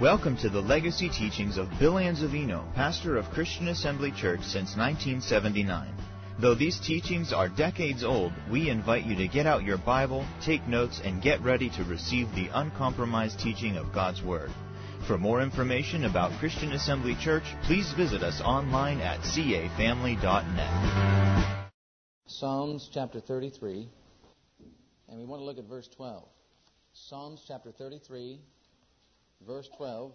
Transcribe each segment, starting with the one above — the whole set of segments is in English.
Welcome to the legacy teachings of Bill Anzavino, pastor of Christian Assembly Church since 1979. Though these teachings are decades old, we invite you to get out your Bible, take notes, and get ready to receive the uncompromised teaching of God's Word. For more information about Christian Assembly Church, please visit us online at cafamily.net. Psalms chapter 33, and we want to look at verse 12. Psalms chapter 33, verse 12.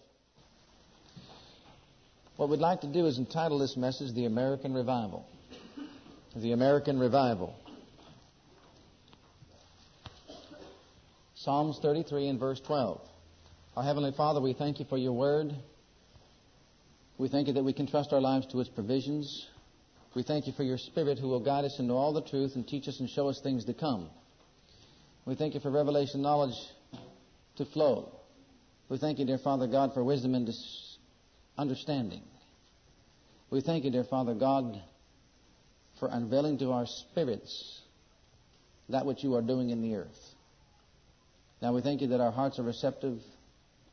What we'd like to do is entitle this message The American Revival. The American Revival. Psalms 33 and verse 12. Our Heavenly Father, we thank you for your word. We thank you that we can trust our lives to its provisions. We thank you for your Spirit who will guide us into all the truth and teach us and show us things to come. We thank you for revelation knowledge to flow. We thank you, dear Father God, for wisdom and understanding. We thank you, dear Father God, for unveiling to our spirits that which you are doing in the earth. Now we thank you that our hearts are receptive,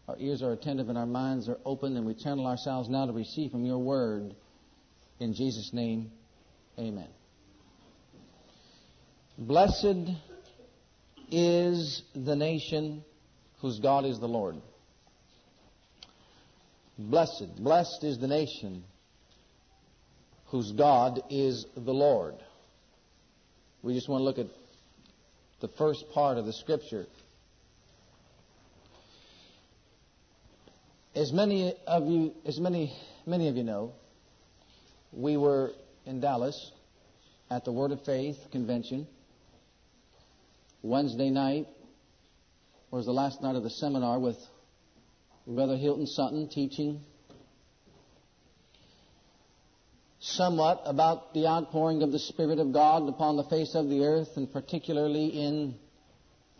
our ears are attentive, and our minds are open, and we channel ourselves now to receive from your word. In Jesus' name, amen. Blessed is the nation whose God is the Lord. Blessed, blessed is the nation whose God is the Lord. We just want to look at the first part of the scripture. As many of you, as many, many of you know, we were in Dallas at the Word of Faith convention. Wednesday night was the last night of the seminar with Brother Hilton Sutton teaching somewhat about the outpouring of the Spirit of God upon the face of the earth and particularly in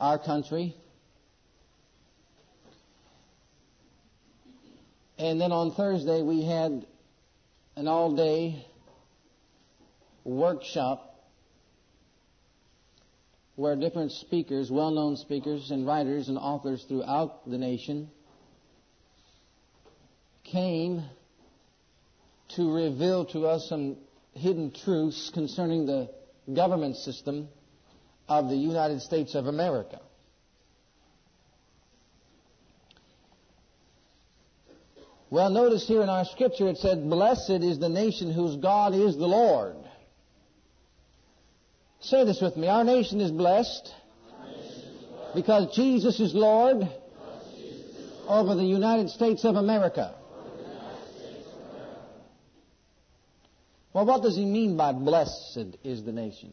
our country. And then on Thursday we had an all day workshop where different speakers, well known speakers and writers and authors throughout the nation, came to reveal to us some hidden truths concerning the government system of the United States of America. Well, notice here in our scripture it said, Blessed is the nation whose God is the Lord. Say this with me. Our nation is blessed, because Jesus is Lord over the United States of America. Well, what does he mean by blessed is the nation?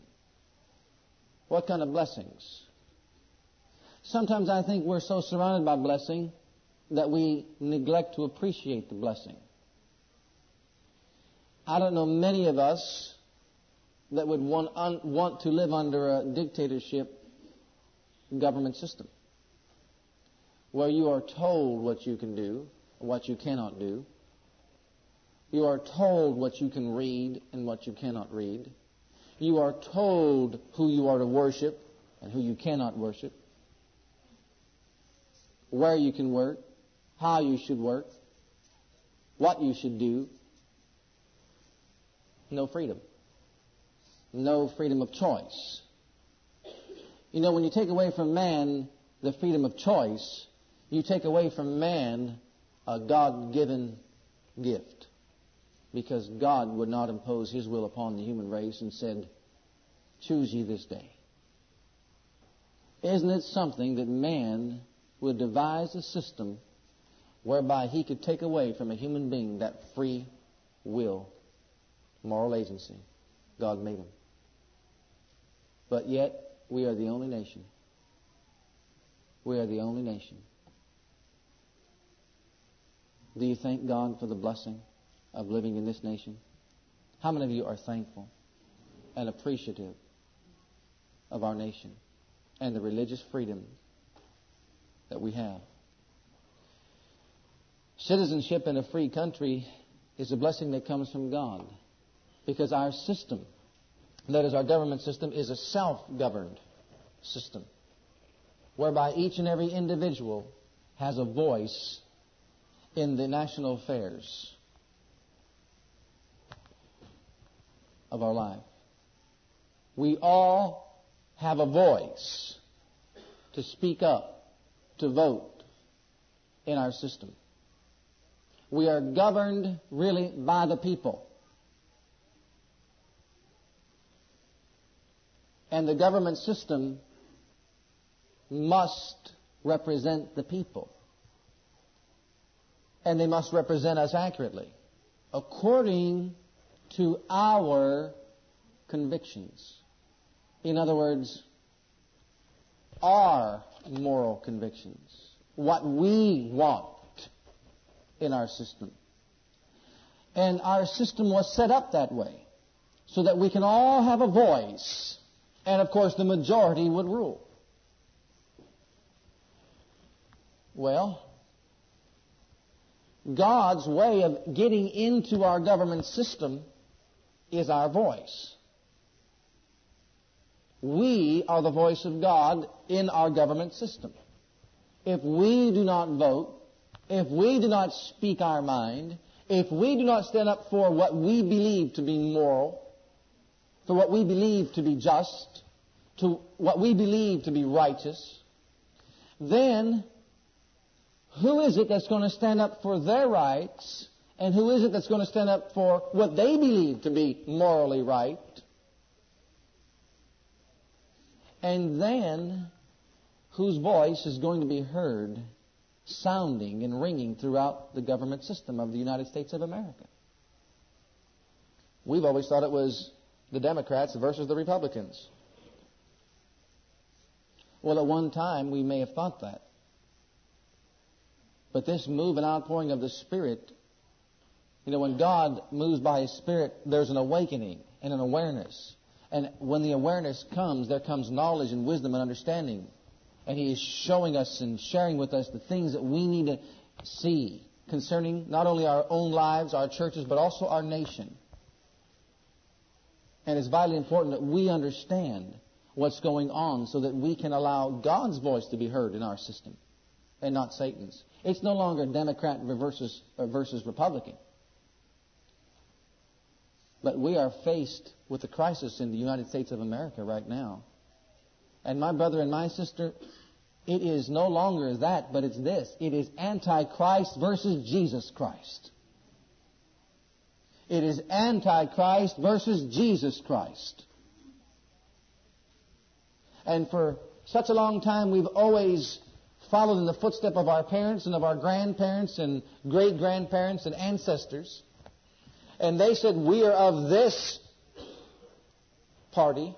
What kind of blessings? Sometimes I think we're so surrounded by blessing that we neglect to appreciate the blessing. I don't know many of us that would want, un, want to live under a dictatorship government system where you are told what you can do, what you cannot do. You are told what you can read and what you cannot read. You are told who you are to worship and who you cannot worship, where you can work, how you should work, what you should do. No freedom. No freedom of choice. You know, when you take away from man the freedom of choice, you take away from man a God given gift. Because God would not impose his will upon the human race and said, Choose ye this day. Isn't it something that man would devise a system whereby he could take away from a human being that free will, moral agency God made him. But yet, we are the only nation. We are the only nation. Do you thank God for the blessing of living in this nation? How many of you are thankful and appreciative of our nation and the religious freedom that we have? Citizenship in a free country is a blessing that comes from God because our system, that is, our government system, is a self governed system whereby each and every individual has a voice in the national affairs of our life. We all have a voice to speak up, to vote in our system. We are governed really by the people. And the government system must represent the people. And they must represent us accurately, according to our convictions. In other words, our moral convictions. What we want in our system. And our system was set up that way so that we can all have a voice. And of course, the majority would rule. Well, God's way of getting into our government system is our voice. We are the voice of God in our government system. If we do not vote, if we do not speak our mind, if we do not stand up for what we believe to be moral, for what we believe to be just, to what we believe to be righteous, then who is it that's going to stand up for their rights and who is it that's going to stand up for what they believe to be morally right? And then whose voice is going to be heard sounding and ringing throughout the government system of the United States of America. We've always thought it was the Democrats versus the Republicans. Well, at one time we may have thought that. But this move and outpouring of the Spirit, you know, when God moves by His Spirit, there's an awakening and an awareness. And when the awareness comes, there comes knowledge and wisdom and understanding and He is showing us and sharing with us the things that we need to see concerning not only our own lives, our churches, but also our nation. And it's vitally important that we understand what's going on so that we can allow God's voice to be heard in our system and not Satan's. It's no longer Democrat versus, uh, versus Republican. But we are faced with a crisis in the United States of America right now. And my brother and my sister, it is no longer that, but it's this. It is Antichrist versus Jesus Christ. It is Antichrist versus Jesus Christ. And for such a long time, we've always followed in the footstep of our parents and of our grandparents and great grandparents and ancestors. And they said, We are of this party.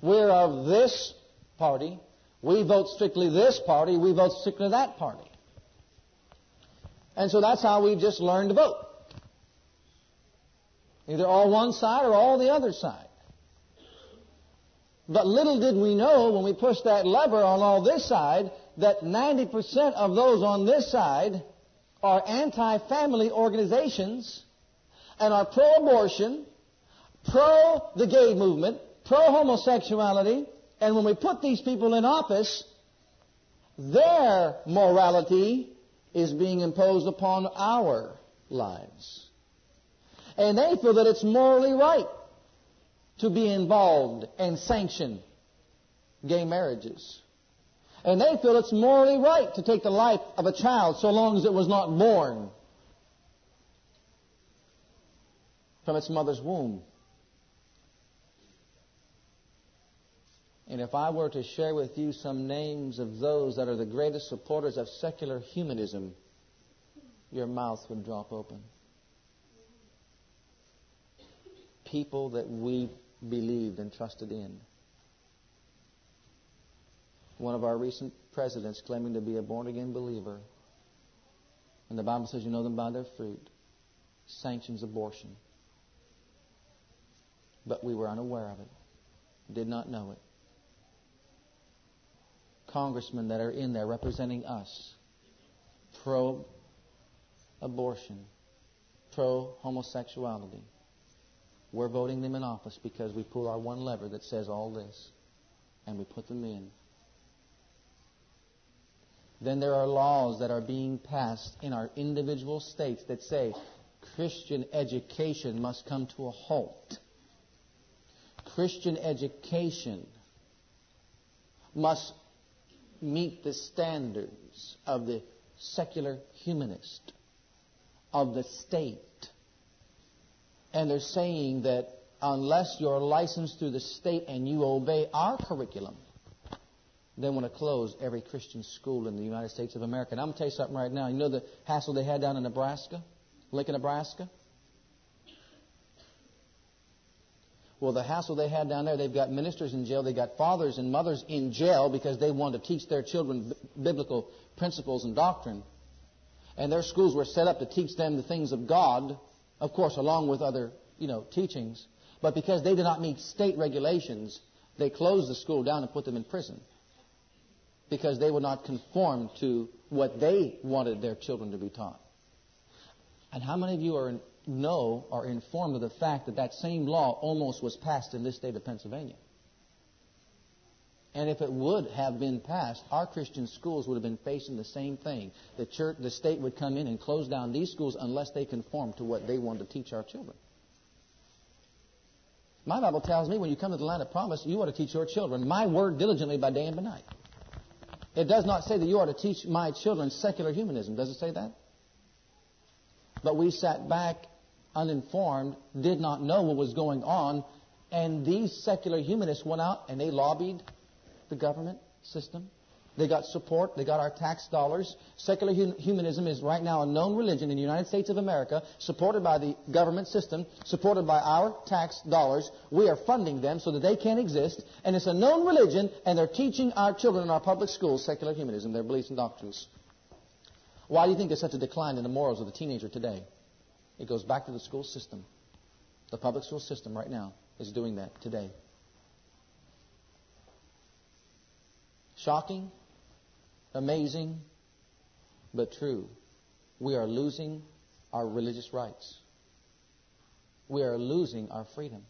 We're of this party. We vote strictly this party. We vote strictly that party. And so that's how we've just learned to vote. Either all one side or all the other side. But little did we know when we pushed that lever on all this side that 90% of those on this side are anti-family organizations and are pro-abortion, pro the gay movement, pro-homosexuality, and when we put these people in office, their morality is being imposed upon our lives. And they feel that it's morally right to be involved and sanction gay marriages. And they feel it's morally right to take the life of a child so long as it was not born from its mother's womb. And if I were to share with you some names of those that are the greatest supporters of secular humanism, your mouth would drop open. People that we believed and trusted in. One of our recent presidents claiming to be a born again believer, and the Bible says you know them by their fruit, sanctions abortion. But we were unaware of it, did not know it congressmen that are in there representing us pro abortion, pro homosexuality. We're voting them in office because we pull our one lever that says all this and we put them in. then there are laws that are being passed in our individual states that say Christian education must come to a halt. Christian education must meet the standards of the secular humanist, of the state. And they're saying that unless you're licensed through the state and you obey our curriculum, they want to close every Christian school in the United States of America. And I'm going to tell you something right now. You know the hassle they had down in Nebraska? Lincoln, Nebraska? Well, the hassle they had down there, they've got ministers in jail, they've got fathers and mothers in jail because they want to teach their children biblical principles and doctrine. And their schools were set up to teach them the things of God, of course, along with other, you know, teachings. But because they did not meet state regulations, they closed the school down and put them in prison because they would not conform to what they wanted their children to be taught. And how many of you are know or informed of the fact that that same law almost was passed in this state of Pennsylvania? And if it would have been passed, our Christian schools would have been facing the same thing. The church, the state would come in and close down these schools unless they conform to what they want to teach our children. My Bible tells me when you come to the land of promise, you ought to teach your children my word diligently by day and by night. It does not say that you ought to teach my children secular humanism. Does it say that? But we sat back uninformed, did not know what was going on, and these secular humanists went out and they lobbied the government system. They got support. They got our tax dollars. Secular humanism is right now a known religion in the United States of America, supported by the government system, supported by our tax dollars. We are funding them so that they can't exist. And it's a known religion, and they're teaching our children in our public schools secular humanism, their beliefs and doctrines. Why do you think there's such a decline in the morals of the teenager today? It goes back to the school system. The public school system right now is doing that today. Shocking, amazing, but true. We are losing our religious rights. We are losing our freedom.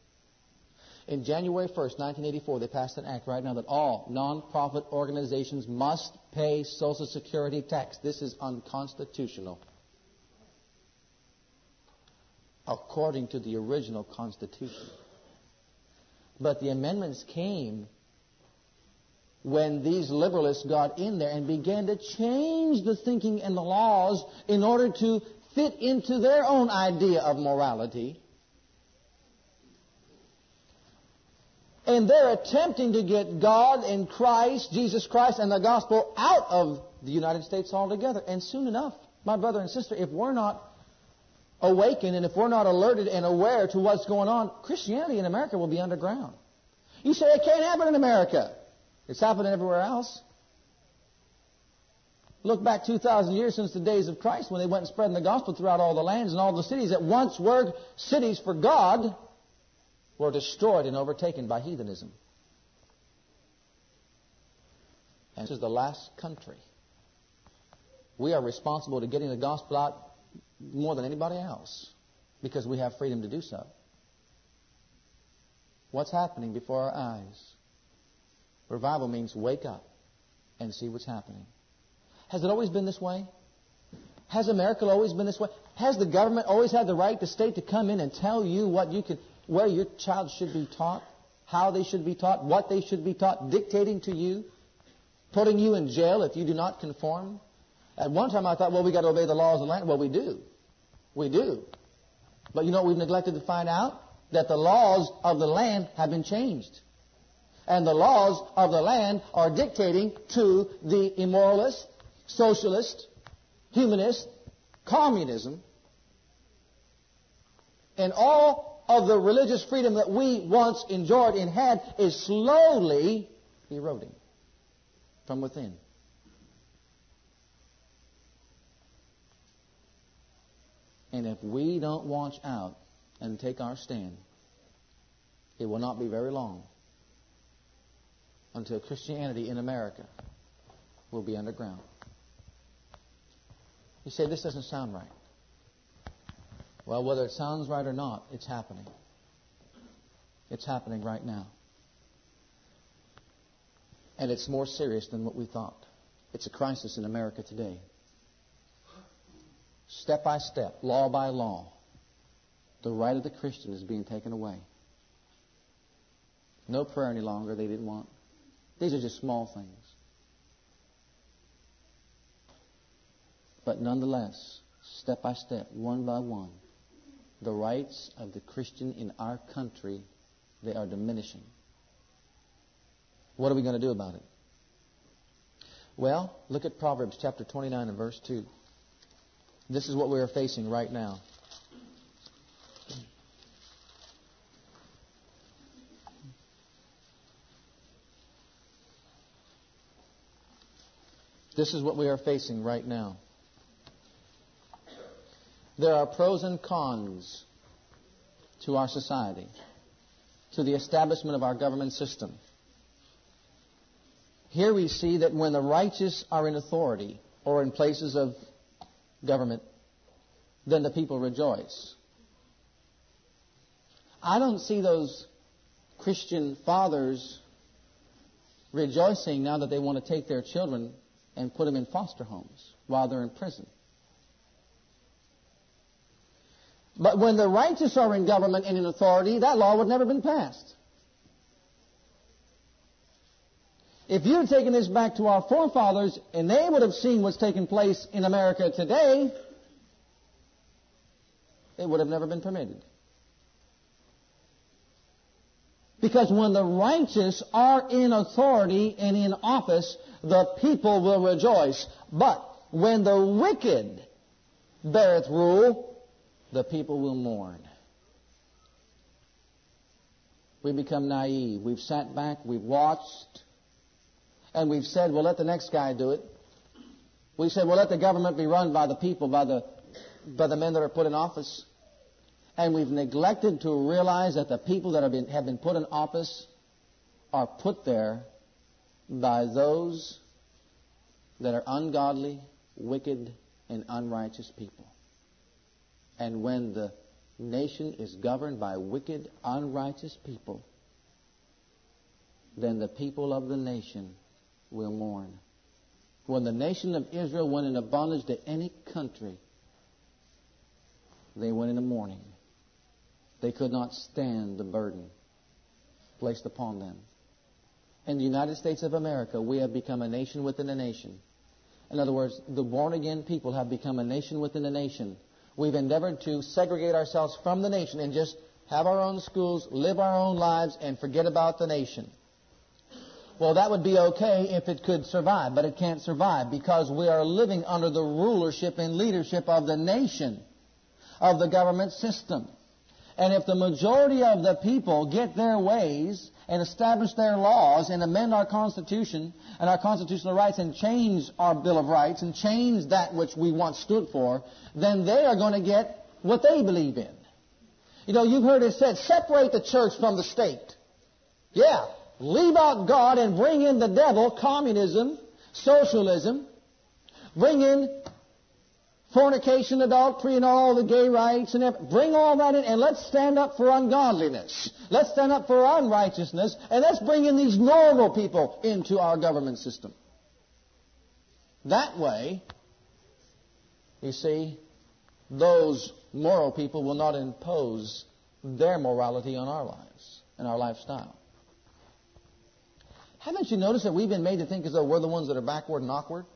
In January 1st, 1984, they passed an act right now that all non-profit organizations must pay Social Security tax. This is unconstitutional. According to the original Constitution. But the amendments came when these liberalists got in there and began to change the thinking and the laws in order to fit into their own idea of morality. And they're attempting to get God and Christ, Jesus Christ, and the gospel out of the United States altogether. And soon enough, my brother and sister, if we're not awakened and if we're not alerted and aware to what's going on, Christianity in America will be underground. You say it can't happen in America. It's happening everywhere else. Look back 2,000 years since the days of Christ when they went and spread the gospel throughout all the lands and all the cities that once were cities for God were destroyed and overtaken by heathenism. And this is the last country. We are responsible to getting the gospel out more than anybody else because we have freedom to do so. What's happening before our eyes? Revival means wake up and see what's happening. Has it always been this way? Has America always been this way? Has the government always had the right, the state, to come in and tell you what you can, where your child should be taught, how they should be taught, what they should be taught, dictating to you, putting you in jail if you do not conform? At one time I thought, well, we got to obey the laws of the land. Well, we do. We do. But you know what we've neglected to find out? That the laws of the land have been changed. And the laws of the land are dictating to the immoralist, socialist, humanist, communism, and all of the religious freedom that we once enjoyed and had is slowly eroding from within. And if we don't watch out and take our stand, it will not be very long until Christianity in America will be underground. You say, this doesn't sound right. Well, whether it sounds right or not, it's happening. It's happening right now. And it's more serious than what we thought. It's a crisis in America today. Step by step, law by law, the right of the Christian is being taken away. No prayer any longer, they didn't want. These are just small things. But nonetheless, step by step, one by one, the rights of the Christian in our country, they are diminishing. What are we going to do about it? Well, look at Proverbs chapter 29 and verse 2. This is what we are facing right now. This is what we are facing right now. There are pros and cons to our society, to the establishment of our government system. Here we see that when the righteous are in authority or in places of government, then the people rejoice. I don't see those Christian fathers rejoicing now that they want to take their children and put them in foster homes while they're in prison. But when the righteous are in government and in authority, that law would never have been passed. If you'd taken this back to our forefathers and they would have seen what's taking place in America today, it would have never been permitted. Because when the righteous are in authority and in office, the people will rejoice. But when the wicked beareth rule, the people will mourn. We become naive. We've sat back, we've watched, and we've said, well, let the next guy do it. We said, well, let the government be run by the people, by the, by the men that are put in office. And we've neglected to realize that the people that have been, have been put in office are put there by those that are ungodly, wicked, and unrighteous people. And when the nation is governed by wicked, unrighteous people, then the people of the nation will mourn. When the nation of Israel went into bondage to any country, they went into mourning. They could not stand the burden placed upon them. In the United States of America, we have become a nation within a nation. In other words, the born again people have become a nation within a nation. We've endeavored to segregate ourselves from the nation and just have our own schools, live our own lives, and forget about the nation. Well, that would be okay if it could survive, but it can't survive because we are living under the rulership and leadership of the nation, of the government system. And if the majority of the people get their ways and establish their laws and amend our Constitution and our constitutional rights and change our Bill of Rights and change that which we once stood for, then they are going to get what they believe in. You know, you've heard it said, separate the church from the state. Yeah, leave out God and bring in the devil, communism, socialism, bring in fornication, adultery, and all the gay rights, and everything. bring all that in, and let's stand up for ungodliness. Let's stand up for unrighteousness, and let's bring in these normal people into our government system. That way, you see, those moral people will not impose their morality on our lives and our lifestyle. Haven't you noticed that we've been made to think as though we're the ones that are backward and awkward?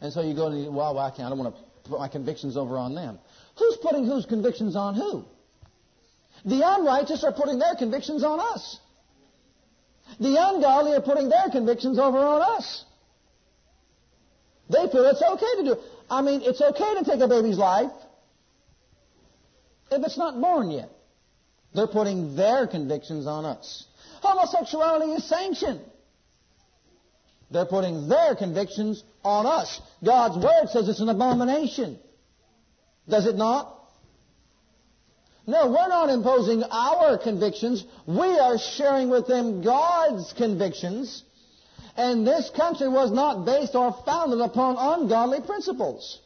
And so you go and you, well, well, I can't. I don't want to put my convictions over on them. Who's putting whose convictions on who? The unrighteous are putting their convictions on us. The ungodly are putting their convictions over on us. They feel it's okay to do. it. I mean, it's okay to take a baby's life if it's not born yet. They're putting their convictions on us. Homosexuality is sanctioned. They're putting their convictions on us. God's Word says it's an abomination. Does it not? No, we're not imposing our convictions. We are sharing with them God's convictions. And this country was not based or founded upon ungodly principles.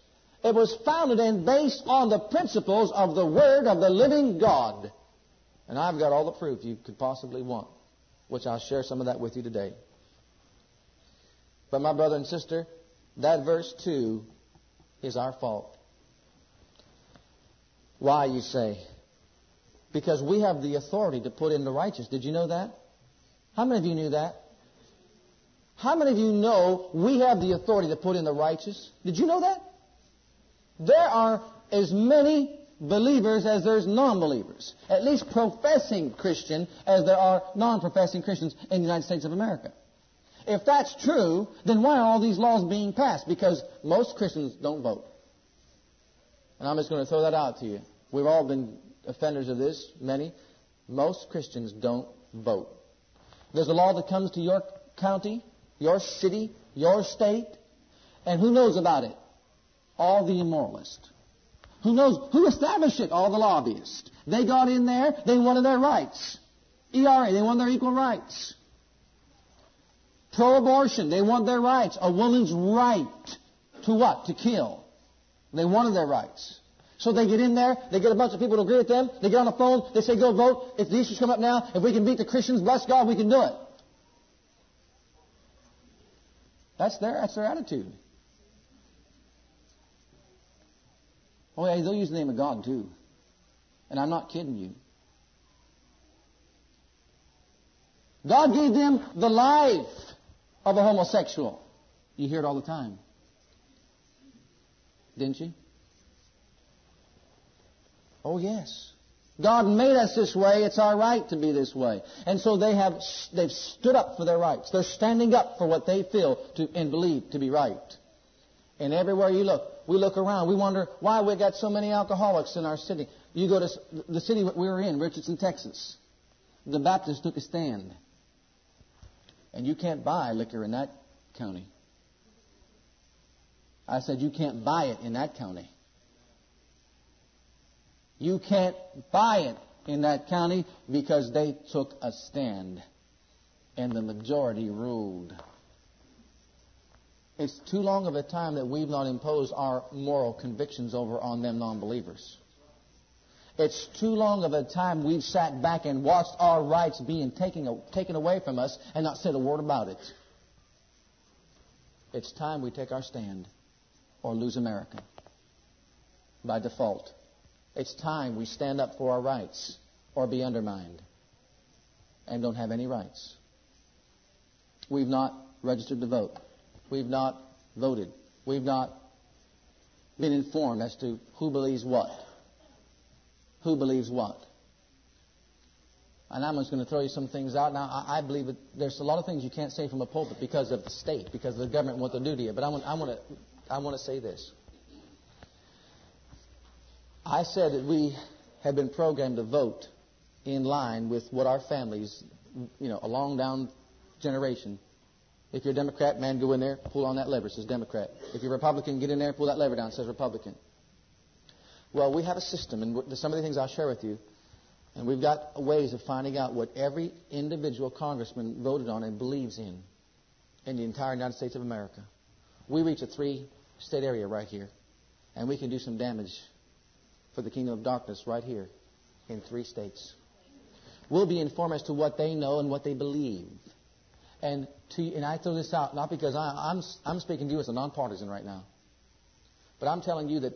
It was founded and based on the principles of the Word of the living God. And I've got all the proof you could possibly want which I'll share some of that with you today. But my brother and sister, that verse 2 is our fault. Why, you say? Because we have the authority to put in the righteous. Did you know that? How many of you knew that? How many of you know we have the authority to put in the righteous? Did you know that? There are as many believers as there's non-believers. At least professing Christian as there are non-professing Christians in the United States of America. If that's true, then why are all these laws being passed? Because most Christians don't vote. And I'm just going to throw that out to you. We've all been offenders of this, many. Most Christians don't vote. There's a law that comes to your county, your city, your state, and who knows about it? All the immoralists. Who knows? Who established it? All the lobbyists. They got in there, they wanted their rights. ERA, they wanted their equal rights. Pro-abortion, they want their rights. A woman's right to what? To kill. They wanted their rights. So they get in there, they get a bunch of people to agree with them, they get on the phone, they say, go vote. If the issues come up now, if we can beat the Christians, bless God, we can do it. That's their, that's their attitude. Oh yeah, they'll use the name of God too. And I'm not kidding you. God gave them the life of a homosexual. You hear it all the time. Didn't you? Oh yes. God made us this way. It's our right to be this way. And so they have, they've stood up for their rights. They're standing up for what they feel to, and believe to be right. And everywhere you look, we look around, we wonder why we got so many alcoholics in our city. You go to the city we were in, Richardson, Texas. The Baptists took a stand. And you can't buy liquor in that county. I said, you can't buy it in that county. You can't buy it in that county because they took a stand and the majority ruled. It's too long of a time that we've not imposed our moral convictions over on them non believers. It's too long of a time we've sat back and watched our rights being taken, taken away from us and not said a word about it. It's time we take our stand or lose America by default. It's time we stand up for our rights or be undermined and don't have any rights. We've not registered to vote. We've not voted. We've not been informed as to who believes what. Who believes what. And I'm just going to throw you some things out. Now, I, believe that there's a lot of things you can't say from a pulpit because of the state, because the government what to do to you. But I want, I want to, I want to say this. I said that we have been programmed to vote in line with what our families, you know, along down generation if you're a Democrat, man, go in there, pull on that lever. Says Democrat. If you're a Republican, get in there, pull that lever down. Says Republican. Well, we have a system, and some of the things I'll share with you. And we've got ways of finding out what every individual congressman voted on and believes in in the entire United States of America. We reach a three state area right here, and we can do some damage for the kingdom of darkness right here in three states. We'll be informed as to what they know and what they believe. And to, and I throw this out not because I, I'm I'm speaking to you as a nonpartisan right now, but I'm telling you that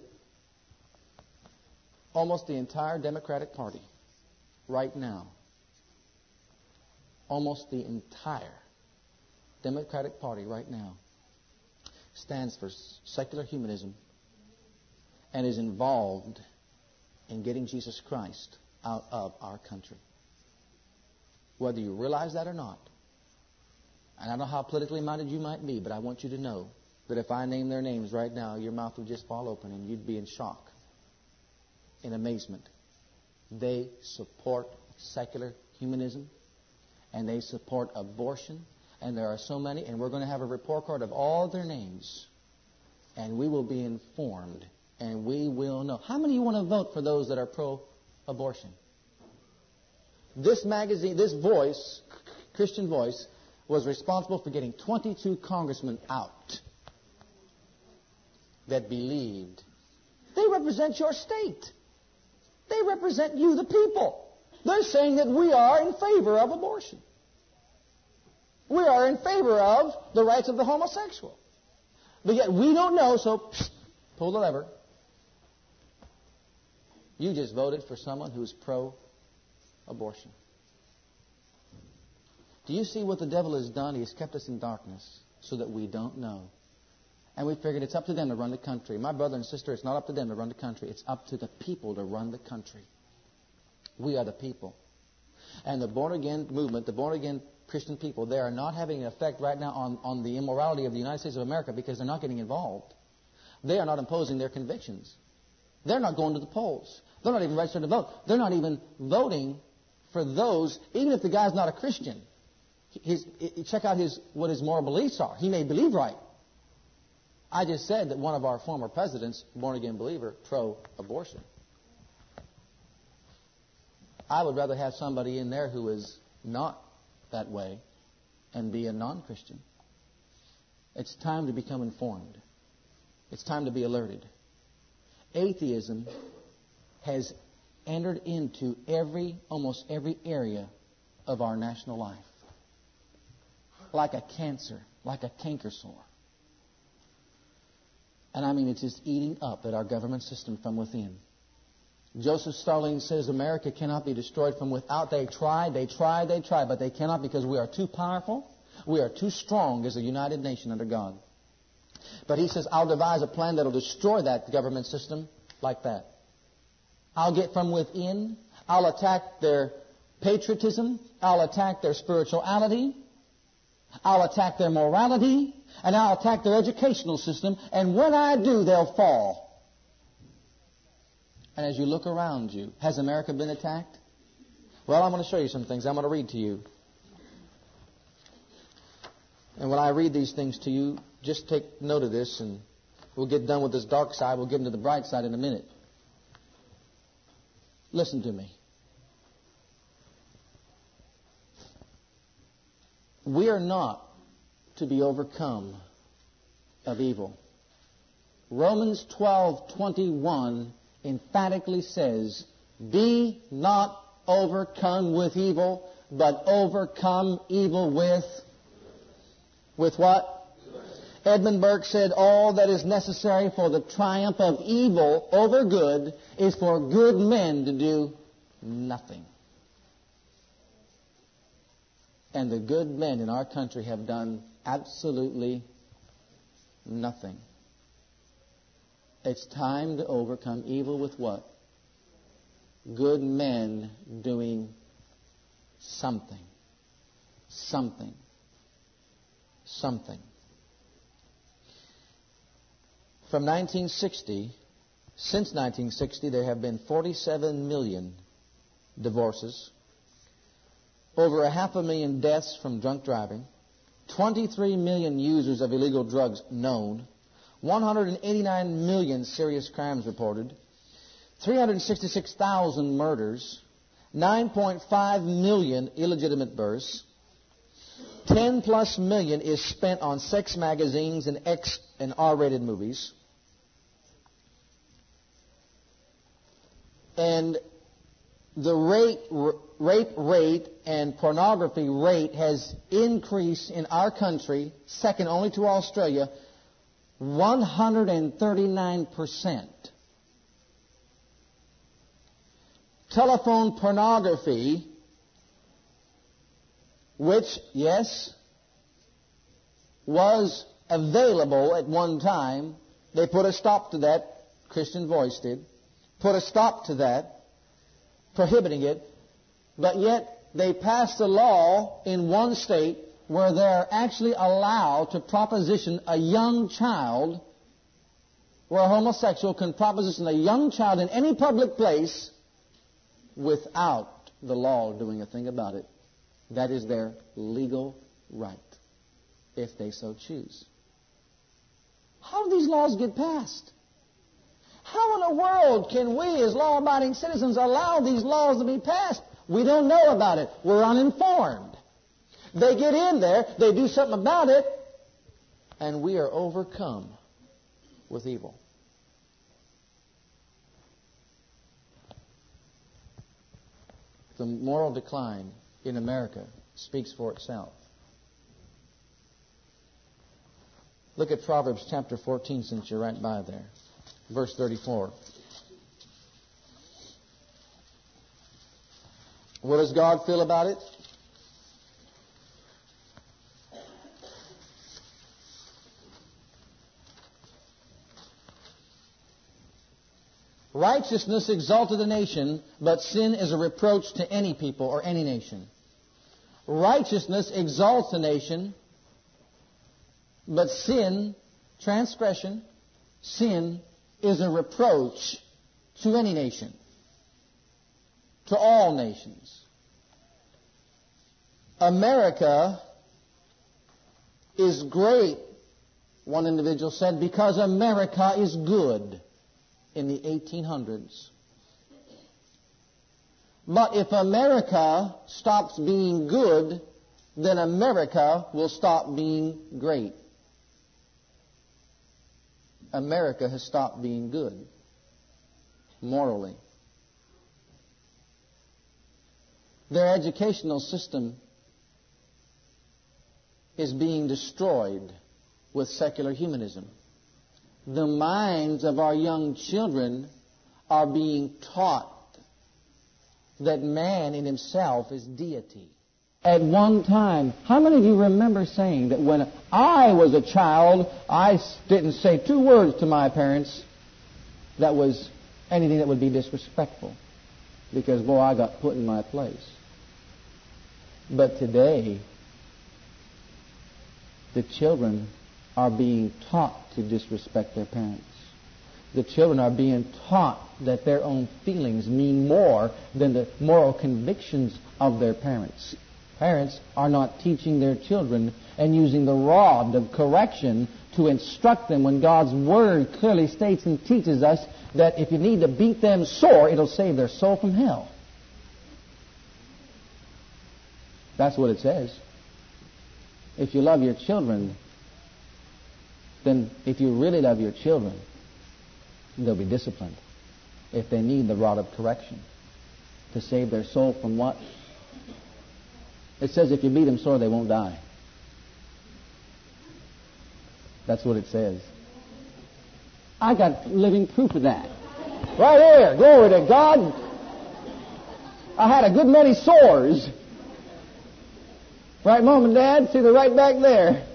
almost the entire Democratic Party right now, almost the entire Democratic Party right now stands for secular humanism and is involved in getting Jesus Christ out of our country. Whether you realize that or not, and I don't know how politically minded you might be, but I want you to know that if I name their names right now, your mouth would just fall open and you'd be in shock, in amazement. They support secular humanism and they support abortion. And there are so many, and we're going to have a report card of all their names. And we will be informed and we will know. How many of you want to vote for those that are pro abortion? This magazine, this voice, Christian voice, was responsible for getting 22 congressmen out that believed. They represent your state. They represent you, the people. They're saying that we are in favor of abortion. We are in favor of the rights of the homosexual. But yet we don't know, so psst, pull the lever. You just voted for someone who's pro abortion. Do you see what the devil has done? He has kept us in darkness so that we don't know. And we figured it's up to them to run the country. My brother and sister, it's not up to them to run the country. It's up to the people to run the country. We are the people. And the born again movement, the born again Christian people, they are not having an effect right now on, on the immorality of the United States of America because they're not getting involved. They are not imposing their convictions. They're not going to the polls. They're not even registered to vote. They're not even voting for those, even if the guy's not a Christian. His, check out his, what his moral beliefs are. He may believe right. I just said that one of our former presidents, born again believer, pro abortion. I would rather have somebody in there who is not that way and be a non Christian. It's time to become informed. It's time to be alerted. Atheism has entered into every, almost every area of our national life. Like a cancer, like a canker sore. And I mean, it's just eating up at our government system from within. Joseph Stalin says America cannot be destroyed from without. They try, they try, they try, but they cannot because we are too powerful. We are too strong as a united nation under God. But he says, I'll devise a plan that'll destroy that government system like that. I'll get from within. I'll attack their patriotism. I'll attack their spirituality. I'll attack their morality. And I'll attack their educational system. And when I do, they'll fall. And as you look around you, has America been attacked? Well, I'm going to show you some things. I'm going to read to you. And when I read these things to you, just take note of this and we'll get done with this dark side. We'll get into the bright side in a minute. Listen to me. We are not to be overcome of evil. Romans 12:21 emphatically says, "Be not overcome with evil, but overcome evil with with what? Edmund Burke said, All that is necessary for the triumph of evil over good is for good men to do nothing. And the good men in our country have done absolutely nothing. It's time to overcome evil with what? Good men doing something. Something. Something. From 1960, since 1960, there have been 47 million divorces, over a half a million deaths from drunk driving, 23 million users of illegal drugs known, 189 million serious crimes reported, 366,000 murders, 9.5 million illegitimate births, 10 plus million is spent on sex magazines and X and R-rated movies. and the rate, rape rate and pornography rate has increased in our country, second only to Australia, 139%. Telephone pornography, which, yes, was available at one time, they put a stop to that, Christian Voice did put a stop to that, prohibiting it, but yet they passed a law in one state where they're actually allowed to proposition a young child, where a homosexual can proposition a young child in any public place without the law doing a thing about it. That is their legal right, if they so choose. How do these laws get passed? How in the world can we, as law abiding citizens, allow these laws to be passed? We don't know about it. We're uninformed. They get in there, they do something about it, and we are overcome with evil. The moral decline in America speaks for itself. Look at Proverbs chapter 14 since you're right by there. Verse 34. What does God feel about it? Righteousness exalteth a nation, but sin is a reproach to any people or any nation. Righteousness exalts a nation, but sin, transgression, sin is a reproach to any nation, to all nations. America is great, one individual said, because America is good in the 1800s. But if America stops being good, then America will stop being great. America has stopped being good morally. Their educational system is being destroyed with secular humanism. The minds of our young children are being taught that man in himself is deity. At one time, how many of you remember saying that when I was a child, I didn't say two words to my parents that was anything that would be disrespectful? Because, boy, I got put in my place. But today, the children are being taught to disrespect their parents. The children are being taught that their own feelings mean more than the moral convictions of their parents. Parents are not teaching their children and using the rod of correction to instruct them when God's Word clearly states and teaches us that if you need to beat them sore, it'll save their soul from hell. That's what it says. If you love your children, then if you really love your children, they'll be disciplined. If they need the rod of correction to save their soul from what? It says if you beat them sore, they won't die. That's what it says. I got living proof of that. Right here. Glory to God. I had a good many sores. Right, Mom and Dad? See, they're right back there.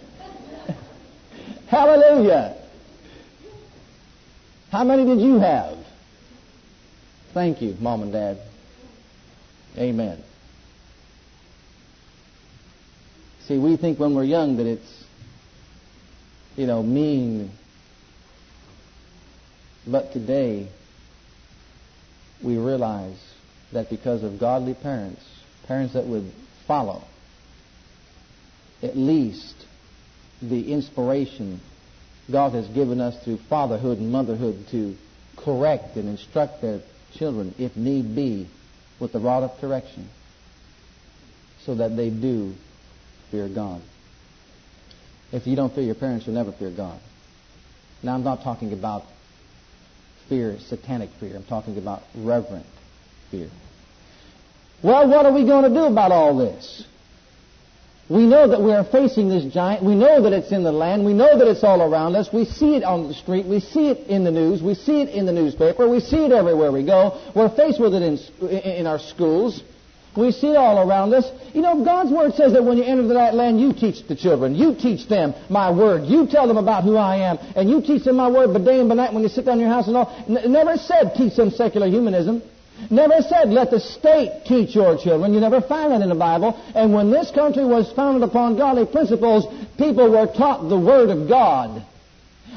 Hallelujah. How many did you have? Thank you, Mom and Dad. Amen. See, we think when we're young that it's, you know, mean. But today, we realize that because of godly parents, parents that would follow, at least the inspiration God has given us through fatherhood and motherhood to correct and instruct their children, if need be, with the rod of correction, so that they do fear God. If you don't fear your parents, you'll never fear God. Now, I'm not talking about fear, satanic fear. I'm talking about reverent fear. Well, what are we going to do about all this? We know that we are facing this giant. We know that it's in the land. We know that it's all around us. We see it on the street. We see it in the news. We see it in the newspaper. We see it everywhere we go. We're faced with it in, in our schools. We see it all around us. You know, God's Word says that when you enter that land, you teach the children. You teach them my Word. You tell them about who I am. And you teach them my Word by day and by night when you sit down in your house and all. N- never said teach them secular humanism. Never said, let the state teach your children. You never find that in the Bible. And when this country was founded upon godly principles, people were taught the Word of God.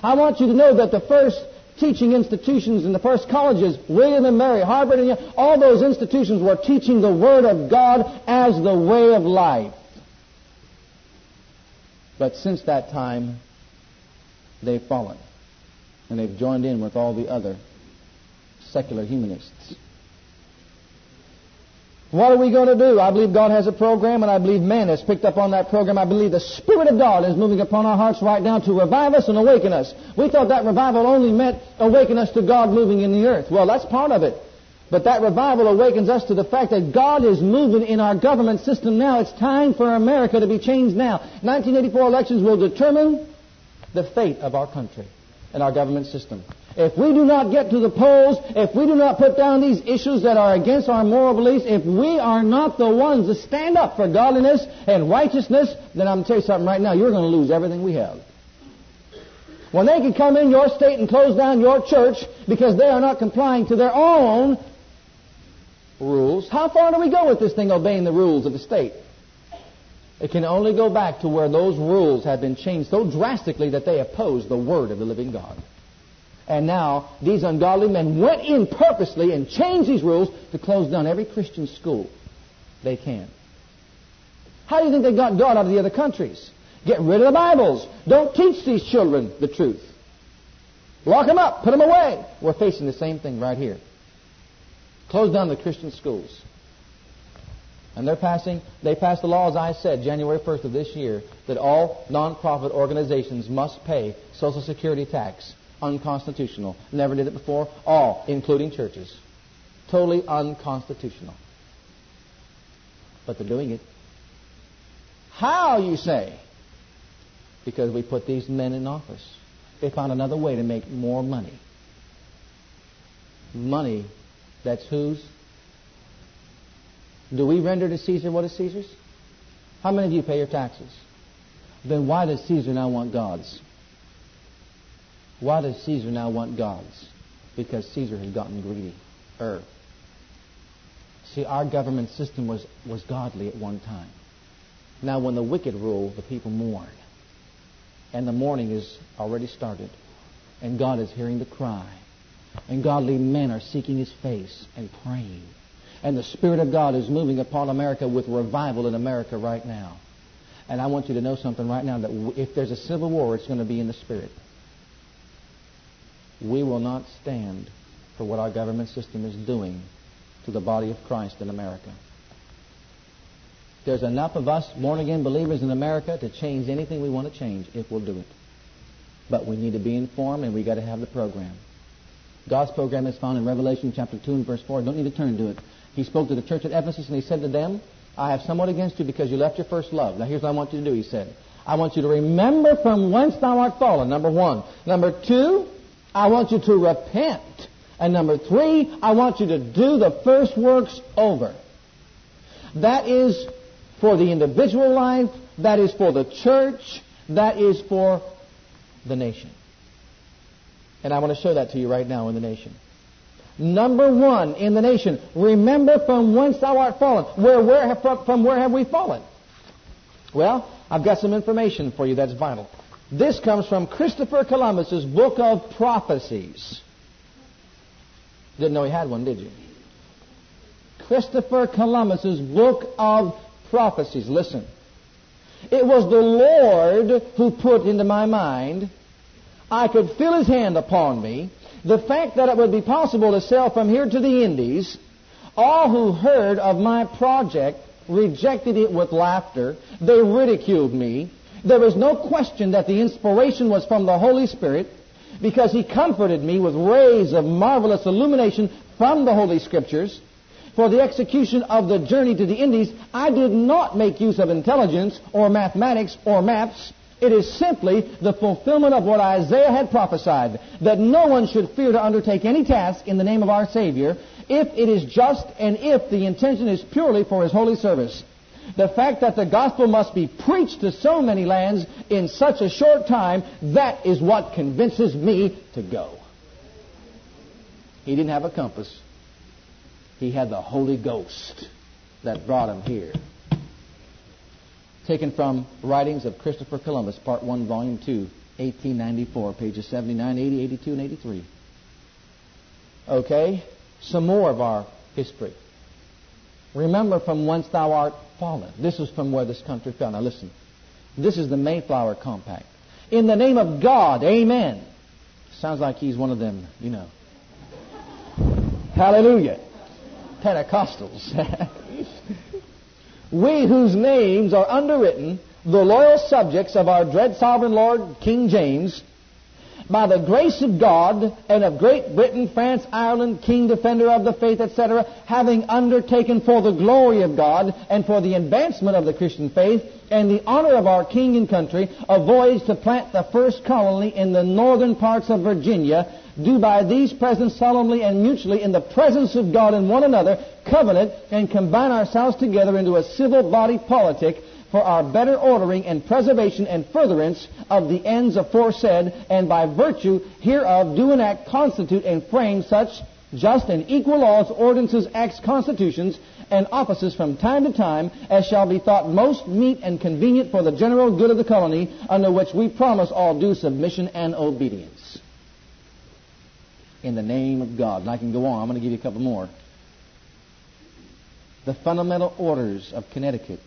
I want you to know that the first teaching institutions and the first colleges, William and Mary, Harvard, and all those institutions were teaching the Word of God as the way of life. But since that time, they've fallen. And they've joined in with all the other secular humanists. What are we going to do? I believe God has a program, and I believe man has picked up on that program. I believe the Spirit of God is moving upon our hearts right now to revive us and awaken us. We thought that revival only meant awaken us to God moving in the earth. Well, that's part of it. But that revival awakens us to the fact that God is moving in our government system now. It's time for America to be changed now. 1984 elections will determine the fate of our country and our government system. If we do not get to the polls, if we do not put down these issues that are against our moral beliefs, if we are not the ones to stand up for godliness and righteousness, then I'm going to tell you something right now. You're going to lose everything we have. When they can come in your state and close down your church because they are not complying to their own rules, how far do we go with this thing obeying the rules of the state? It can only go back to where those rules have been changed so drastically that they oppose the word of the living God. And now these ungodly men went in purposely and changed these rules to close down every Christian school they can. How do you think they got God out of the other countries? Get rid of the Bibles. Don't teach these children the truth. Lock them up. Put them away. We're facing the same thing right here. Close down the Christian schools. And they're passing, they passed the law, as I said, January 1st of this year, that all non-profit organizations must pay Social Security tax. Unconstitutional. Never did it before. All, including churches. Totally unconstitutional. But they're doing it. How, you say? Because we put these men in office. They found another way to make more money. Money that's whose? Do we render to Caesar what is Caesar's? How many of you pay your taxes? Then why does Caesar now want God's? Why does Caesar now want God's? Because Caesar has gotten greedy. Er. See, our government system was, was godly at one time. Now, when the wicked rule, the people mourn. And the mourning is already started. And God is hearing the cry. And godly men are seeking His face and praying. And the Spirit of God is moving upon America with revival in America right now. And I want you to know something right now that if there's a civil war, it's going to be in the Spirit. We will not stand for what our government system is doing to the body of Christ in America. There's enough of us born again believers in America to change anything we want to change if we'll do it. But we need to be informed and we got to have the program. God's program is found in Revelation chapter 2 and verse 4. Don't need to turn to it. He spoke to the church at Ephesus and he said to them, I have somewhat against you because you left your first love. Now here's what I want you to do, he said. I want you to remember from whence thou art fallen, number one. Number two, I want you to repent. And number three, I want you to do the first works over. That is for the individual life. That is for the church. That is for the nation. And I want to show that to you right now in the nation. Number one in the nation, remember from whence thou art fallen. Where, where, from where have we fallen? Well, I've got some information for you that's vital. This comes from Christopher Columbus's book of prophecies. Didn't know he had one, did you? Christopher Columbus's book of prophecies. Listen. It was the Lord who put into my mind I could feel his hand upon me. The fact that it would be possible to sail from here to the Indies, all who heard of my project rejected it with laughter. They ridiculed me. There was no question that the inspiration was from the Holy Spirit because He comforted me with rays of marvelous illumination from the Holy Scriptures. For the execution of the journey to the Indies, I did not make use of intelligence or mathematics or maps. It is simply the fulfillment of what Isaiah had prophesied, that no one should fear to undertake any task in the name of our Savior if it is just and if the intention is purely for His holy service. The fact that the gospel must be preached to so many lands in such a short time, that is what convinces me to go. He didn't have a compass. He had the Holy Ghost that brought him here taken from Writings of Christopher Columbus, Part 1, Volume 2, 1894, pages 79, 80, 82, and 83. Okay? Some more of our history. Remember from whence thou art fallen. This is from where this country fell. Now listen. This is the Mayflower Compact. In the name of God, amen. Sounds like he's one of them, you know. Hallelujah. Pentecostals. we whose names are underwritten, the loyal subjects of our dread sovereign Lord King James, by the grace of God and of Great Britain, France, Ireland, King, Defender of the Faith, etc., having undertaken for the glory of God and for the advancement of the Christian faith and the honor of our King and country, a voyage to plant the first colony in the northern parts of Virginia, do by these presents solemnly and mutually in the presence of God and one another covenant and combine ourselves together into a civil body politic for our better ordering and preservation and furtherance of the ends aforesaid, and by virtue hereof do enact, constitute, and frame such just and equal laws, ordinances, acts, constitutions, and offices from time to time as shall be thought most meet and convenient for the general good of the colony, under which we promise all due submission and obedience. In the name of God. And I can go on. I'm going to give you a couple more. The fundamental orders of Connecticut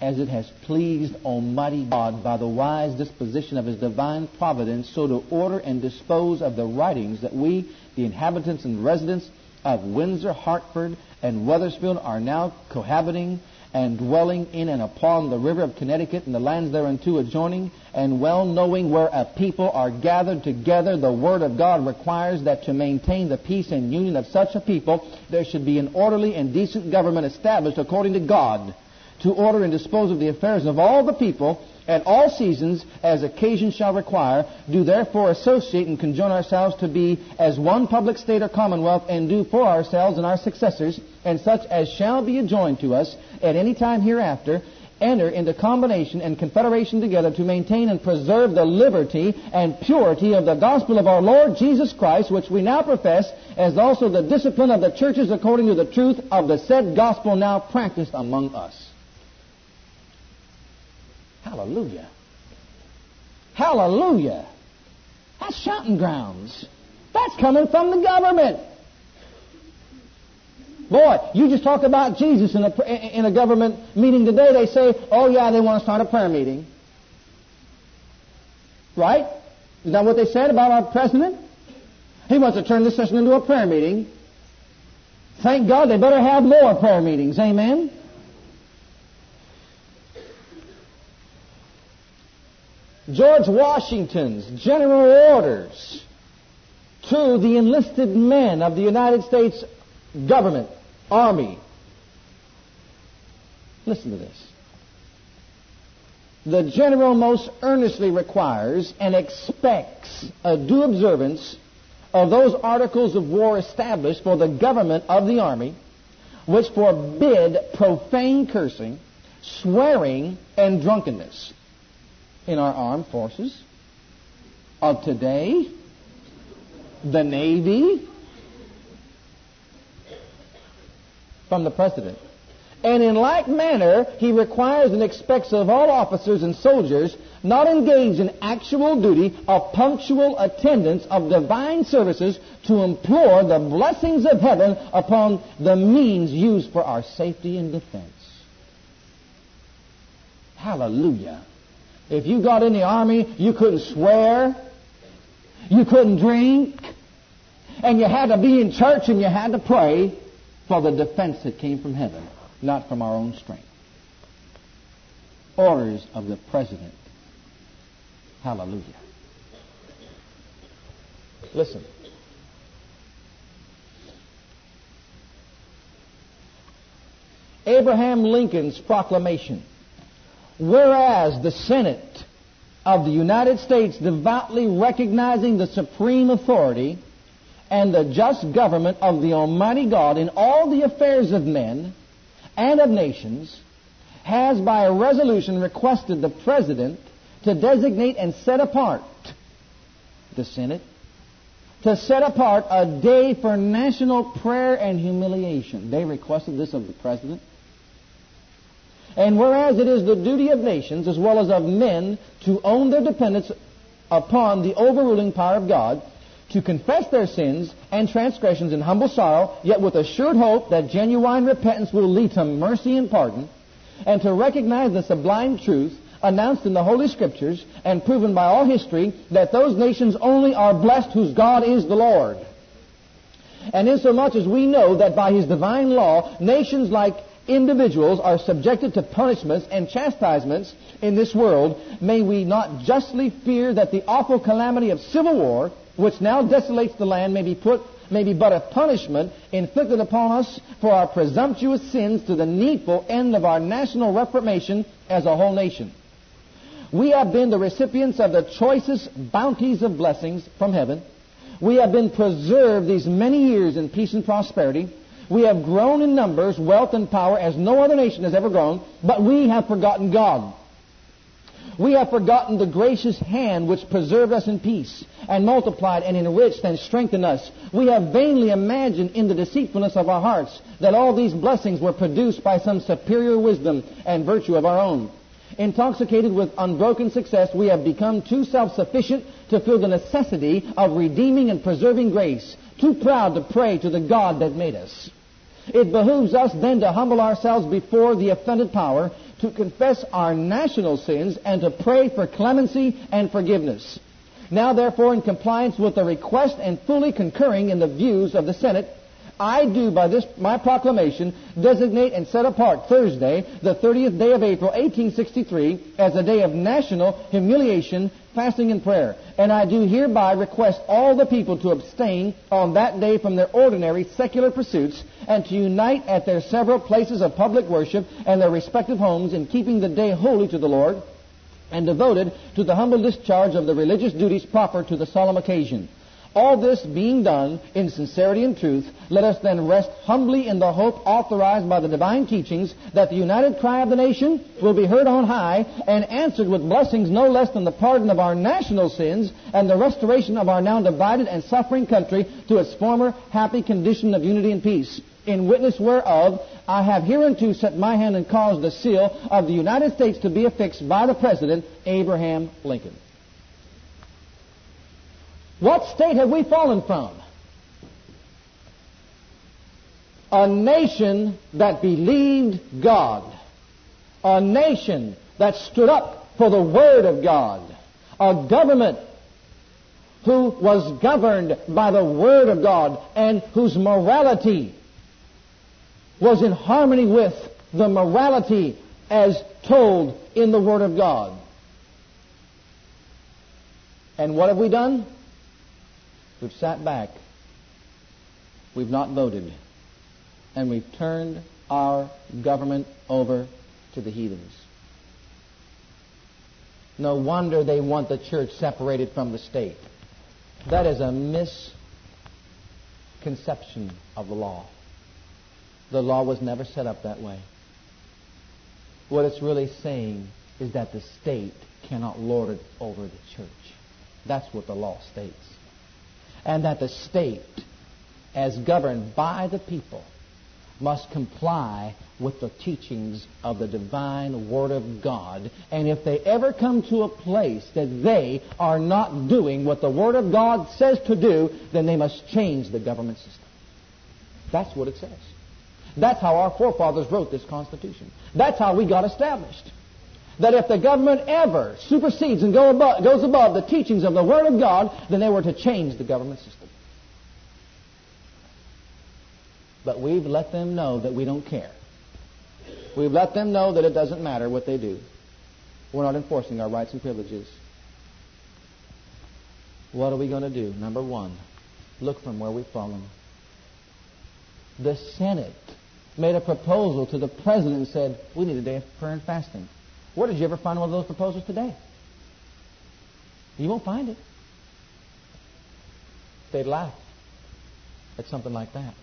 as it has pleased Almighty God by the wise disposition of His divine providence, so to order and dispose of the writings that we, the inhabitants and residents of Windsor, Hartford, and Wethersfield, are now cohabiting and dwelling in and upon the river of Connecticut and the lands thereunto adjoining, and well knowing where a people are gathered together, the Word of God requires that to maintain the peace and union of such a people, there should be an orderly and decent government established according to God to order and dispose of the affairs of all the people at all seasons as occasion shall require, do therefore associate and conjoin ourselves to be as one public state or commonwealth, and do for ourselves and our successors, and such as shall be adjoined to us at any time hereafter, enter into combination and confederation together to maintain and preserve the liberty and purity of the gospel of our Lord Jesus Christ, which we now profess, as also the discipline of the churches according to the truth of the said gospel now practiced among us. Hallelujah. Hallelujah. That's shouting grounds. That's coming from the government. Boy, you just talk about Jesus in a, in a government meeting today. They say, oh, yeah, they want to start a prayer meeting. Right? Is that what they said about our president? He wants to turn this session into a prayer meeting. Thank God they better have more prayer meetings. Amen? George Washington's general orders to the enlisted men of the United States government, army. Listen to this. The general most earnestly requires and expects a due observance of those articles of war established for the government of the army, which forbid profane cursing, swearing, and drunkenness in our armed forces of today, the Navy, from the President. And in like manner, he requires and expects of all officers and soldiers not engaged in actual duty of punctual attendance of divine services to implore the blessings of heaven upon the means used for our safety and defense. Hallelujah. If you got in the army, you couldn't swear, you couldn't drink, and you had to be in church and you had to pray for the defense that came from heaven, not from our own strength. Orders of the president. Hallelujah. Listen. Abraham Lincoln's proclamation Whereas the Senate of the United States devoutly recognizing the supreme authority and the just government of the Almighty God in all the affairs of men and of nations, has by a resolution requested the President to designate and set apart the Senate, to set apart a day for national prayer and humiliation. They requested this of the President. And whereas it is the duty of nations as well as of men to own their dependence upon the overruling power of God, to confess their sins and transgressions in humble sorrow, yet with assured hope that genuine repentance will lead to mercy and pardon, and to recognize the sublime truth announced in the Holy Scriptures and proven by all history that those nations only are blessed whose God is the Lord. And insomuch as we know that by His divine law, nations like individuals are subjected to punishments and chastisements in this world, may we not justly fear that the awful calamity of civil war, which now desolates the land, may be put may be but a punishment inflicted upon us for our presumptuous sins to the needful end of our national reformation as a whole nation. We have been the recipients of the choicest bounties of blessings from heaven. We have been preserved these many years in peace and prosperity. We have grown in numbers, wealth, and power as no other nation has ever grown, but we have forgotten God. We have forgotten the gracious hand which preserved us in peace and multiplied and enriched and strengthened us. We have vainly imagined in the deceitfulness of our hearts that all these blessings were produced by some superior wisdom and virtue of our own. Intoxicated with unbroken success, we have become too self-sufficient to feel the necessity of redeeming and preserving grace, too proud to pray to the God that made us. It behooves us then to humble ourselves before the offended power, to confess our national sins, and to pray for clemency and forgiveness. Now, therefore, in compliance with the request and fully concurring in the views of the Senate, I do by this my proclamation designate and set apart Thursday, the 30th day of April, 1863, as a day of national humiliation, fasting, and prayer. And I do hereby request all the people to abstain on that day from their ordinary secular pursuits and to unite at their several places of public worship and their respective homes in keeping the day holy to the Lord and devoted to the humble discharge of the religious duties proper to the solemn occasion. All this being done in sincerity and truth, let us then rest humbly in the hope authorized by the divine teachings that the united cry of the nation will be heard on high and answered with blessings no less than the pardon of our national sins and the restoration of our now divided and suffering country to its former happy condition of unity and peace. In witness whereof, I have hereunto set my hand and caused the seal of the United States to be affixed by the President, Abraham Lincoln. What state have we fallen from? A nation that believed God. A nation that stood up for the Word of God. A government who was governed by the Word of God and whose morality was in harmony with the morality as told in the Word of God. And what have we done? We've sat back. We've not voted. And we've turned our government over to the heathens. No wonder they want the church separated from the state. That is a misconception of the law. The law was never set up that way. What it's really saying is that the state cannot lord it over the church. That's what the law states and that the state, as governed by the people, must comply with the teachings of the divine Word of God. And if they ever come to a place that they are not doing what the Word of God says to do, then they must change the government system. That's what it says. That's how our forefathers wrote this Constitution. That's how we got established that if the government ever supersedes and go above, goes above the teachings of the Word of God, then they were to change the government system. But we've let them know that we don't care. We've let them know that it doesn't matter what they do. We're not enforcing our rights and privileges. What are we going to do? Number one, look from where we've fallen. The Senate made a proposal to the president and said, we need a day of prayer and fasting. Where did you ever find one of those proposals today? You won't find it. They'd laugh at something like that.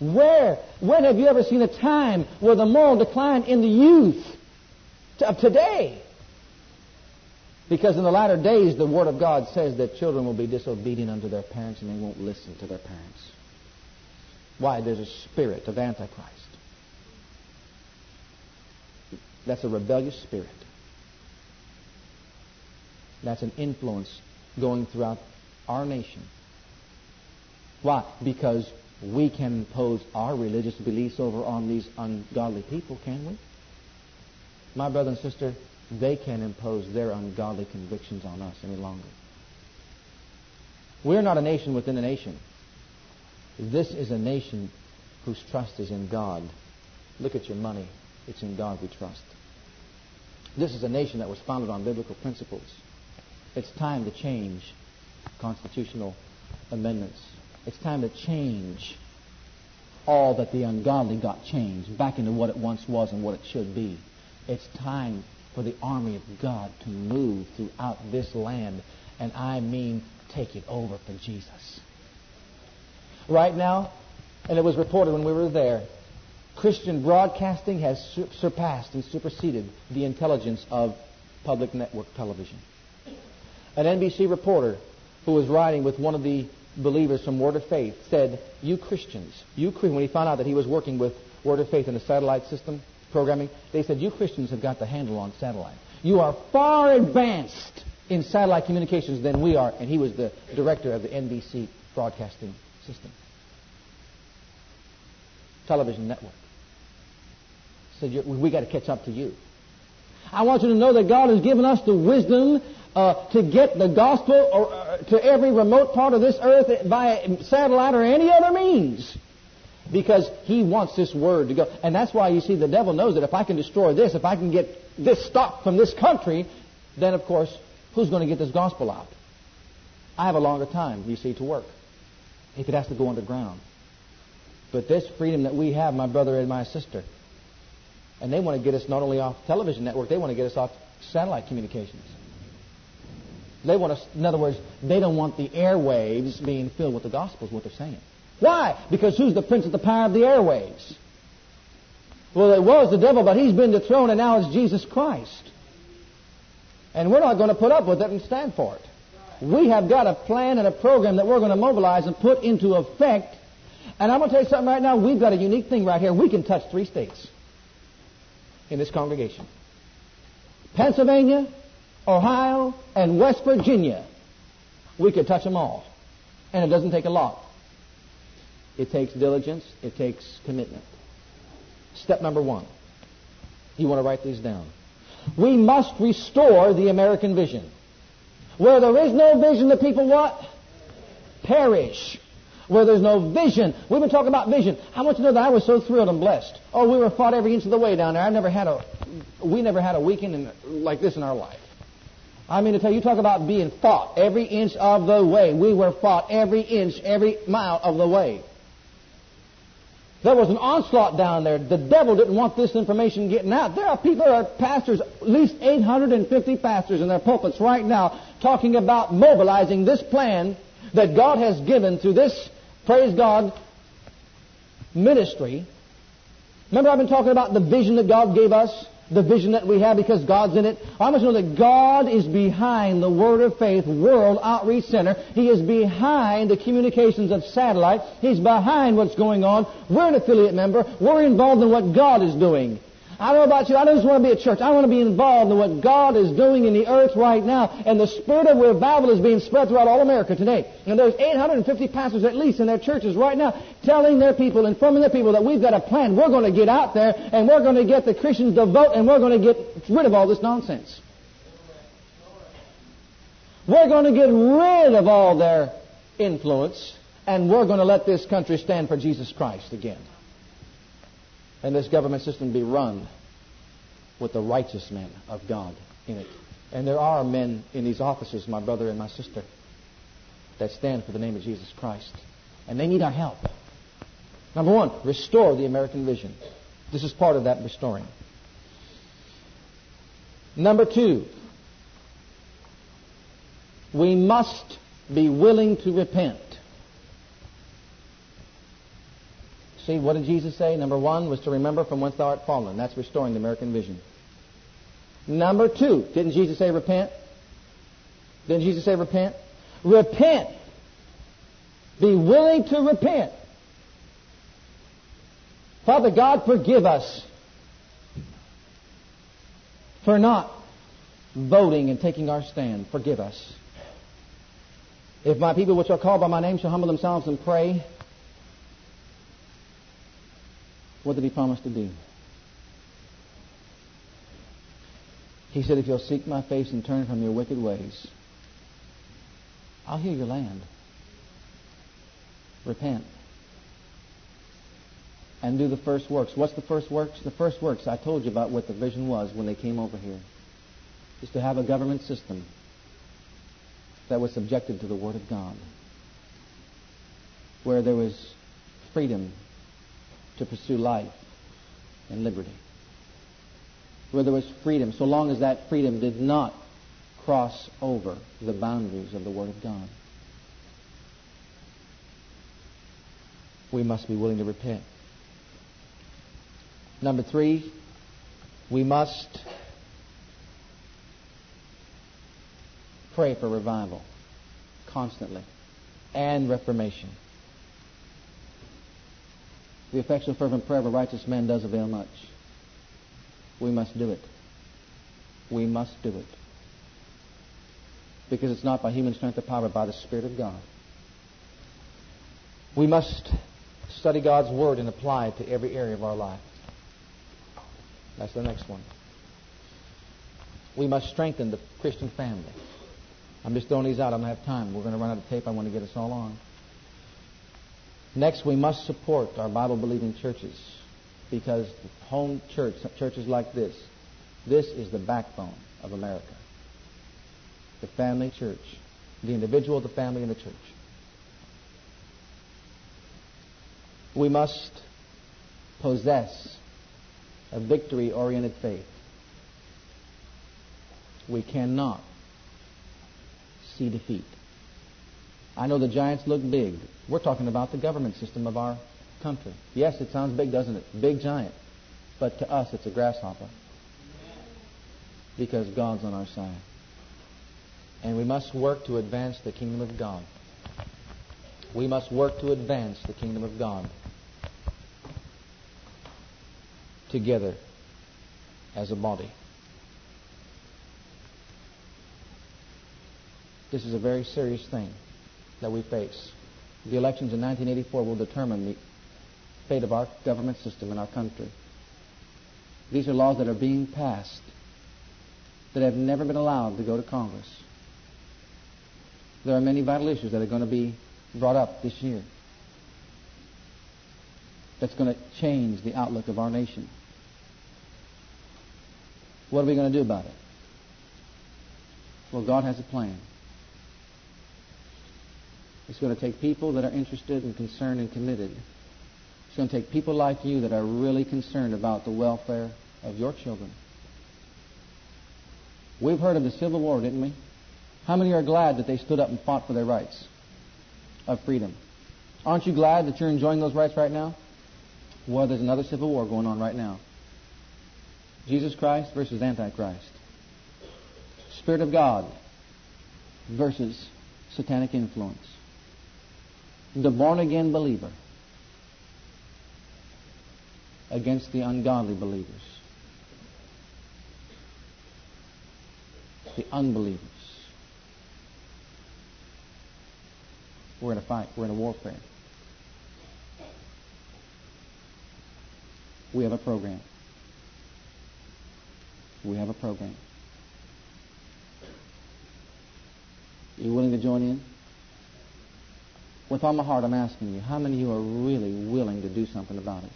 Where, when have you ever seen a time where the moral decline in the youth of today? Because in the latter days, the Word of God says that children will be disobedient unto their parents and they won't listen to their parents. Why? There's a spirit of Antichrist. That's a rebellious spirit. That's an influence going throughout our nation. Why? Because we can impose our religious beliefs over on these ungodly people, can we? My brother and sister, they can't impose their ungodly convictions on us any longer. We're not a nation within a nation. This is a nation whose trust is in God. Look at your money. It's in God we trust. This is a nation that was founded on biblical principles. It's time to change constitutional amendments. It's time to change all that the ungodly got changed back into what it once was and what it should be. It's time for the army of God to move throughout this land, and I mean take it over for Jesus. Right now, and it was reported when we were there, Christian broadcasting has surpassed and superseded the intelligence of public network television. An NBC reporter who was riding with one of the believers from Word of Faith said, You Christians, you when he found out that he was working with Word of Faith in a satellite system programming, they said, You Christians have got the handle on satellite. You are far advanced in satellite communications than we are. And he was the director of the NBC broadcasting system. Television network. Said, We got to catch up to you. I want you to know that God has given us the wisdom uh, to get the gospel or, uh, to every remote part of this earth by satellite or any other means. Because he wants this word to go. And that's why you see the devil knows that if I can destroy this, if I can get this stopped from this country, then of course, who's going to get this gospel out? I have a longer time, you see, to work. If it has to go underground. But this freedom that we have, my brother and my sister, and they want to get us not only off television network, they want to get us off satellite communications. They want us, in other words, they don't want the airwaves being filled with the gospel, is what they're saying. Why? Because who's the prince of the power of the airwaves? Well, it was the devil, but he's been dethroned, and now it's Jesus Christ. And we're not going to put up with it and stand for it. We have got a plan and a program that we're going to mobilize and put into effect. And I'm going to tell you something right now. We've got a unique thing right here. We can touch three states in this congregation Pennsylvania, Ohio, and West Virginia. We could touch them all. And it doesn't take a lot. It takes diligence, it takes commitment. Step number one. You want to write these down. We must restore the American vision. Where there is no vision, the people what? Perish. Where there's no vision. We've been talking about vision. I want you to know that I was so thrilled and blessed. Oh, we were fought every inch of the way down there. I never had a, we never had a weekend in, like this in our life. I mean to tell you, you talk about being fought every inch of the way. We were fought every inch, every mile of the way. There was an onslaught down there. The devil didn't want this information getting out. There are people, there are pastors, at least 850 pastors in their pulpits right now talking about mobilizing this plan that God has given through this, praise God, ministry. Remember I've been talking about the vision that God gave us? the vision that we have because God's in it. I must know that God is behind the Word of Faith World Outreach Center. He is behind the communications of satellite. He's behind what's going on. We're an affiliate member. We're involved in what God is doing. I don't know about you. I just want to be a church. I want to be involved in what God is doing in the earth right now. And the spirit of revival is being spread throughout all America today. And there's 850 pastors at least in their churches right now telling their people, informing their people that we've got a plan. We're going to get out there and we're going to get the Christians to vote and we're going to get rid of all this nonsense. We're going to get rid of all their influence and we're going to let this country stand for Jesus Christ again and this government system be run with the righteous men of God in it. And there are men in these offices, my brother and my sister, that stand for the name of Jesus Christ. And they need our help. Number one, restore the American vision. This is part of that restoring. Number two, we must be willing to repent. See, what did Jesus say? Number one was to remember from whence thou art fallen. That's restoring the American vision. Number two, didn't Jesus say repent? Didn't Jesus say repent? Repent. Be willing to repent. Father God, forgive us for not voting and taking our stand. Forgive us. If my people which are called by my name shall humble themselves and pray What did he promise to do? He said, If you'll seek my face and turn from your wicked ways, I'll heal your land. Repent. and do the first works. What's the first works? The first works, I told you about what the vision was when they came over here, is to have a government system that was subjected to the Word of God, where there was freedom to pursue life and liberty, where there was freedom, so long as that freedom did not cross over the boundaries of the Word of God. We must be willing to repent. Number three, we must pray for revival constantly and reformation. The effectual fervent prayer of a righteous man does avail much. We must do it. We must do it. Because it's not by human strength or power, but by the Spirit of God. We must study God's Word and apply it to every area of our life. That's the next one. We must strengthen the Christian family. I'm just throwing these out. I don't have time. We're going to run out of tape. I want to get us all on. Next, we must support our Bible believing churches because home church, churches like this, this is the backbone of America. The family church, the individual, the family, and the church. We must possess a victory oriented faith. We cannot see defeat. I know the giants look big. We're talking about the government system of our country. Yes, it sounds big, doesn't it? Big giant. But to us, it's a grasshopper. Because God's on our side. And we must work to advance the kingdom of God. We must work to advance the kingdom of God. together as a body. This is a very serious thing that we face. The elections in 1984 will determine the fate of our government system in our country. These are laws that are being passed that have never been allowed to go to Congress. There are many vital issues that are going to be brought up this year that's going to change the outlook of our nation. What are we going to do about it? Well, God has a plan. It's going to take people that are interested and concerned and committed. It's going to take people like you that are really concerned about the welfare of your children. We've heard of the Civil War, didn't we? How many are glad that they stood up and fought for their rights of freedom? Aren't you glad that you're enjoying those rights right now? Well, there's another civil war going on right now. Jesus Christ versus Antichrist. Spirit of God versus satanic influence. The born again believer against the ungodly believers. The unbelievers. We're in a fight. We're in a warfare. We have a program. We have a program. Are you willing to join in? With all my heart, I'm asking you, how many of you are really willing to do something about it?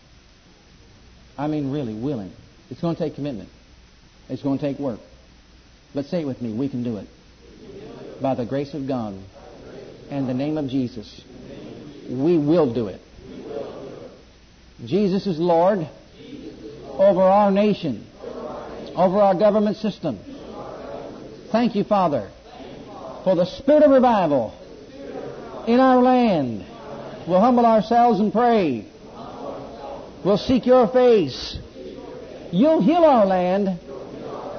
I mean, really willing. It's going to take commitment. It's going to take work. Let's say it with me. We can do it. By the grace of God and the name of Jesus, we will do it. Jesus is Lord over our nation over our government system. Thank you, Father, for the spirit of revival in our land. We'll humble ourselves and pray. We'll seek your face. You'll heal our land.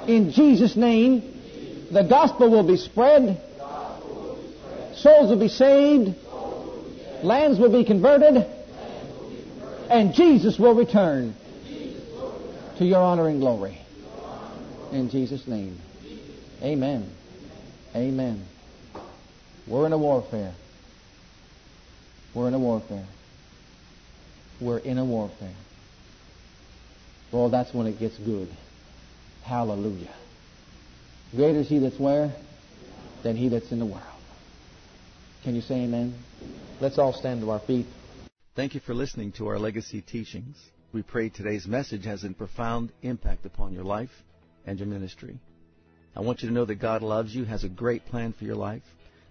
In Jesus' name, the gospel will be spread. Souls will be saved. Lands will be converted. And Jesus will return to your honor and glory. In Jesus' name. Amen. Amen. We're in a warfare. We're in a warfare. We're in a warfare. Well, that's when it gets good. Hallelujah. Greater is he that's where than he that's in the world. Can you say amen? Let's all stand to our feet. Thank you for listening to our legacy teachings. We pray today's message has a profound impact upon your life and your ministry. I want you to know that God loves you, has a great plan for your life.